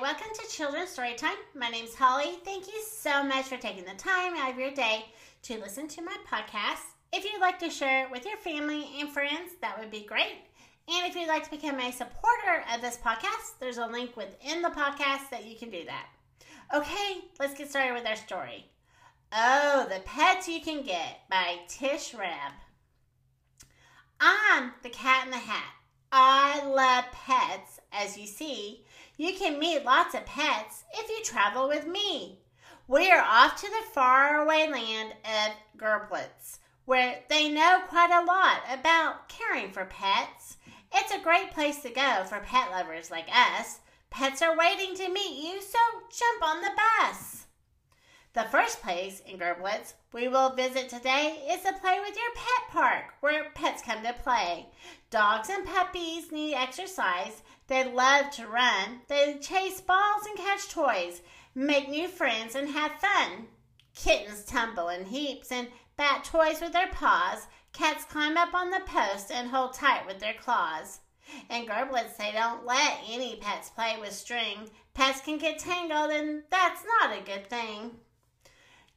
welcome to Children's Storytime. My name's Holly. Thank you so much for taking the time out of your day to listen to my podcast. If you'd like to share it with your family and friends, that would be great. And if you'd like to become a supporter of this podcast, there's a link within the podcast that you can do that. Okay, let's get started with our story. Oh, the Pets You Can Get by Tish Rabe. I'm the cat in the hat. I love pets, as you see. You can meet lots of pets if you travel with me. We are off to the faraway land of Gerblitz, where they know quite a lot about caring for pets. It's a great place to go for pet lovers like us. Pets are waiting to meet you, so jump on the bus. The first place in Gerblitz we will visit today is the Play with Your Pet Park, where pets come to play. Dogs and puppies need exercise. They love to run. They chase balls and catch toys, make new friends, and have fun. Kittens tumble in heaps and bat toys with their paws. Cats climb up on the post and hold tight with their claws. In Gerblitz, they don't let any pets play with string. Pets can get tangled, and that's not a good thing.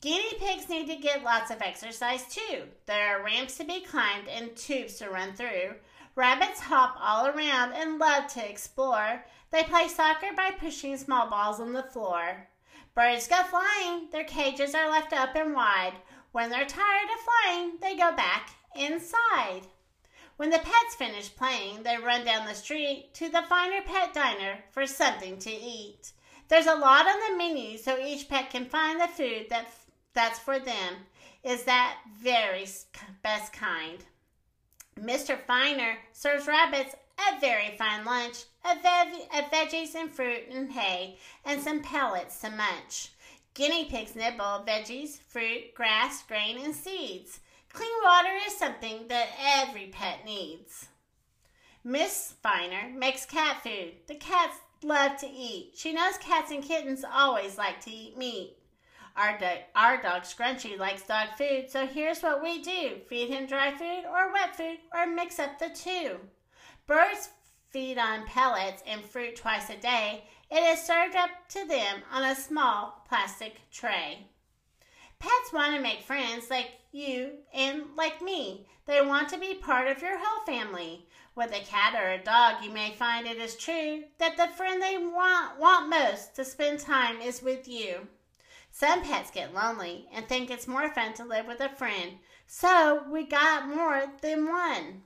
Guinea pigs need to get lots of exercise too. There are ramps to be climbed and tubes to run through. Rabbits hop all around and love to explore. They play soccer by pushing small balls on the floor. Birds go flying. Their cages are left open wide. When they're tired of flying, they go back inside. When the pets finish playing, they run down the street to the Finer Pet Diner for something to eat. There's a lot on the menu so each pet can find the food that that's for them is that very best kind. Mr. Finer serves rabbits a very fine lunch of, of veggies and fruit and hay and some pellets to munch. Guinea pigs nibble veggies, fruit, grass, grain, and seeds. Clean water is something that every pet needs. Miss Finer makes cat food. The cats love to eat. She knows cats and kittens always like to eat meat. Our, do- our dog Scrunchy likes dog food, so here's what we do feed him dry food or wet food, or mix up the two. Birds feed on pellets and fruit twice a day. It is served up to them on a small plastic tray. Pets want to make friends like you and like me. They want to be part of your whole family. With a cat or a dog, you may find it is true that the friend they want, want most to spend time is with you. Some pets get lonely and think it's more fun to live with a friend, so we got more than one.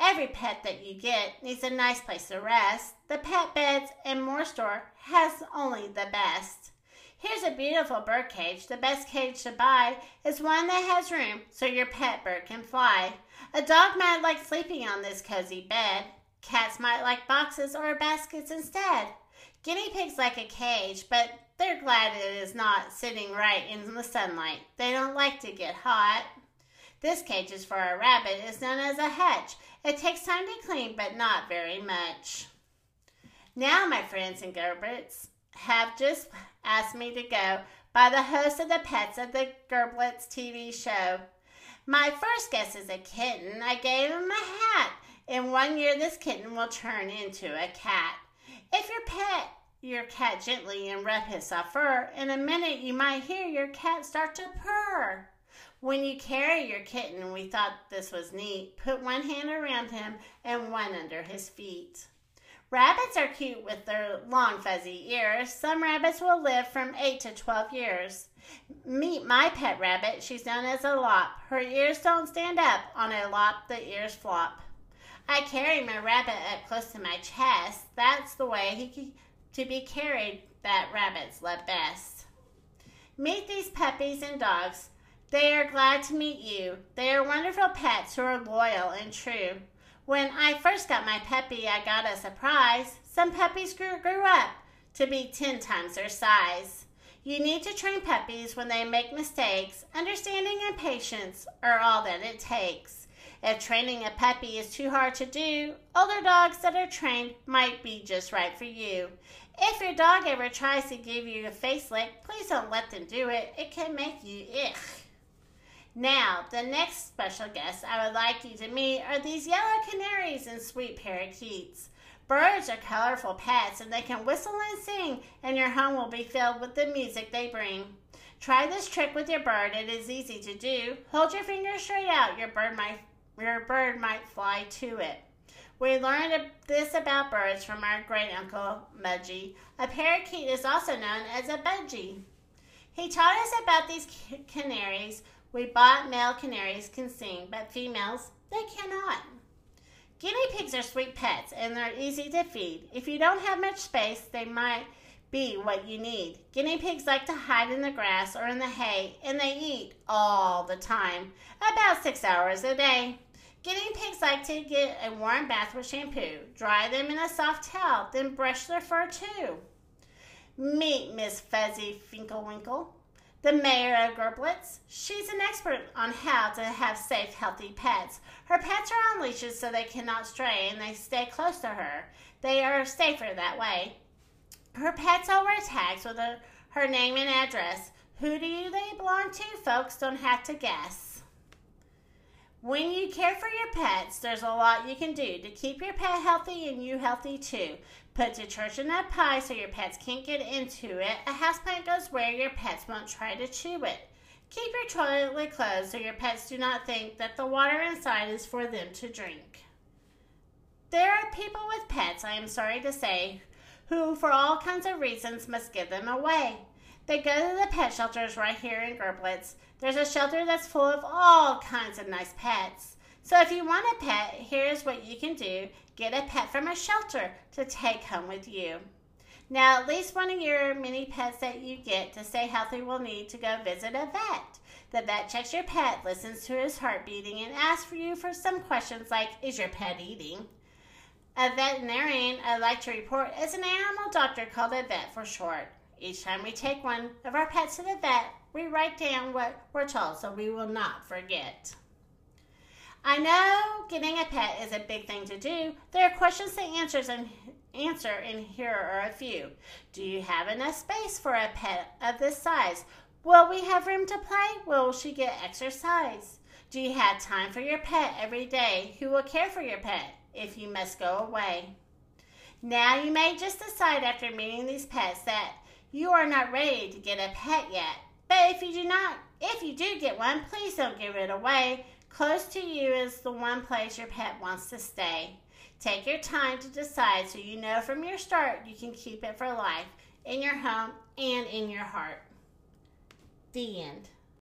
Every pet that you get needs a nice place to rest. The Pet Beds and More store has only the best. Here's a beautiful bird cage. The best cage to buy is one that has room so your pet bird can fly. A dog might like sleeping on this cozy bed. Cats might like boxes or baskets instead. Guinea pigs like a cage, but they're glad it is not sitting right in the sunlight. They don't like to get hot. This cage is for a rabbit is known as a hutch. It takes time to clean, but not very much. Now, my friends and Gerblitz have just asked me to go by the host of the Pets of the Gerblitz TV show. My first guest is a kitten. I gave him a hat. In one year, this kitten will turn into a cat. If your pet your cat gently and rub his soft fur. In a minute, you might hear your cat start to purr. When you carry your kitten, we thought this was neat. Put one hand around him and one under his feet. Rabbits are cute with their long fuzzy ears. Some rabbits will live from 8 to 12 years. Meet my pet rabbit. She's known as a lop. Her ears don't stand up. On a lop, the ears flop. I carry my rabbit up close to my chest. That's the way he to be carried that rabbits love best. Meet these puppies and dogs. They are glad to meet you. They are wonderful pets who are loyal and true. When I first got my puppy, I got a surprise. Some puppies grew, grew up to be 10 times their size. You need to train puppies when they make mistakes. Understanding and patience are all that it takes. If training a puppy is too hard to do, older dogs that are trained might be just right for you. If your dog ever tries to give you a face lick, please don't let them do it. It can make you ick. Now, the next special guests I would like you to meet are these yellow canaries and sweet parakeets. Birds are colorful pets and they can whistle and sing, and your home will be filled with the music they bring. Try this trick with your bird. It is easy to do. Hold your finger straight out. Your bird might your bird might fly to it. We learned this about birds from our great uncle Mudgy. A parakeet is also known as a budgie. He taught us about these canaries. We bought male canaries can sing, but females, they cannot. Guinea pigs are sweet pets and they're easy to feed. If you don't have much space, they might be what you need. Guinea pigs like to hide in the grass or in the hay and they eat all the time, about six hours a day. Guinea pigs like to get a warm bath with shampoo, dry them in a soft towel, then brush their fur too. Meet Miss Fuzzy Finkelwinkle, the mayor of Gerblitz. She's an expert on how to have safe, healthy pets. Her pets are on leashes so they cannot stray and they stay close to her. They are safer that way. Her pets all wear tags with her name and address. Who do they belong to? Folks don't have to guess. When you care for your pets, there's a lot you can do to keep your pet healthy and you healthy too. Put detergent in that pie so your pets can't get into it. A houseplant goes where your pets won't try to chew it. Keep your toilet closed so your pets do not think that the water inside is for them to drink. There are people with pets, I am sorry to say, who, for all kinds of reasons, must give them away. They go to the pet shelters right here in Gerblitz. There's a shelter that's full of all kinds of nice pets. So if you want a pet, here's what you can do. Get a pet from a shelter to take home with you. Now, at least one of your many pets that you get to stay healthy will need to go visit a vet. The vet checks your pet, listens to his heart beating, and asks for you for some questions like, is your pet eating? A veterinarian, I'd like to report, is an animal doctor called a vet for short. Each time we take one of our pets to the vet, we write down what we're told so we will not forget. I know getting a pet is a big thing to do. There are questions to answers and answer, and here are a few. Do you have enough space for a pet of this size? Will we have room to play? Will she get exercise? Do you have time for your pet every day? Who will care for your pet if you must go away? Now you may just decide after meeting these pets that you are not ready to get a pet yet. But if you do not, if you do get one, please don't give it away. Close to you is the one place your pet wants to stay. Take your time to decide so you know from your start you can keep it for life in your home and in your heart. The end.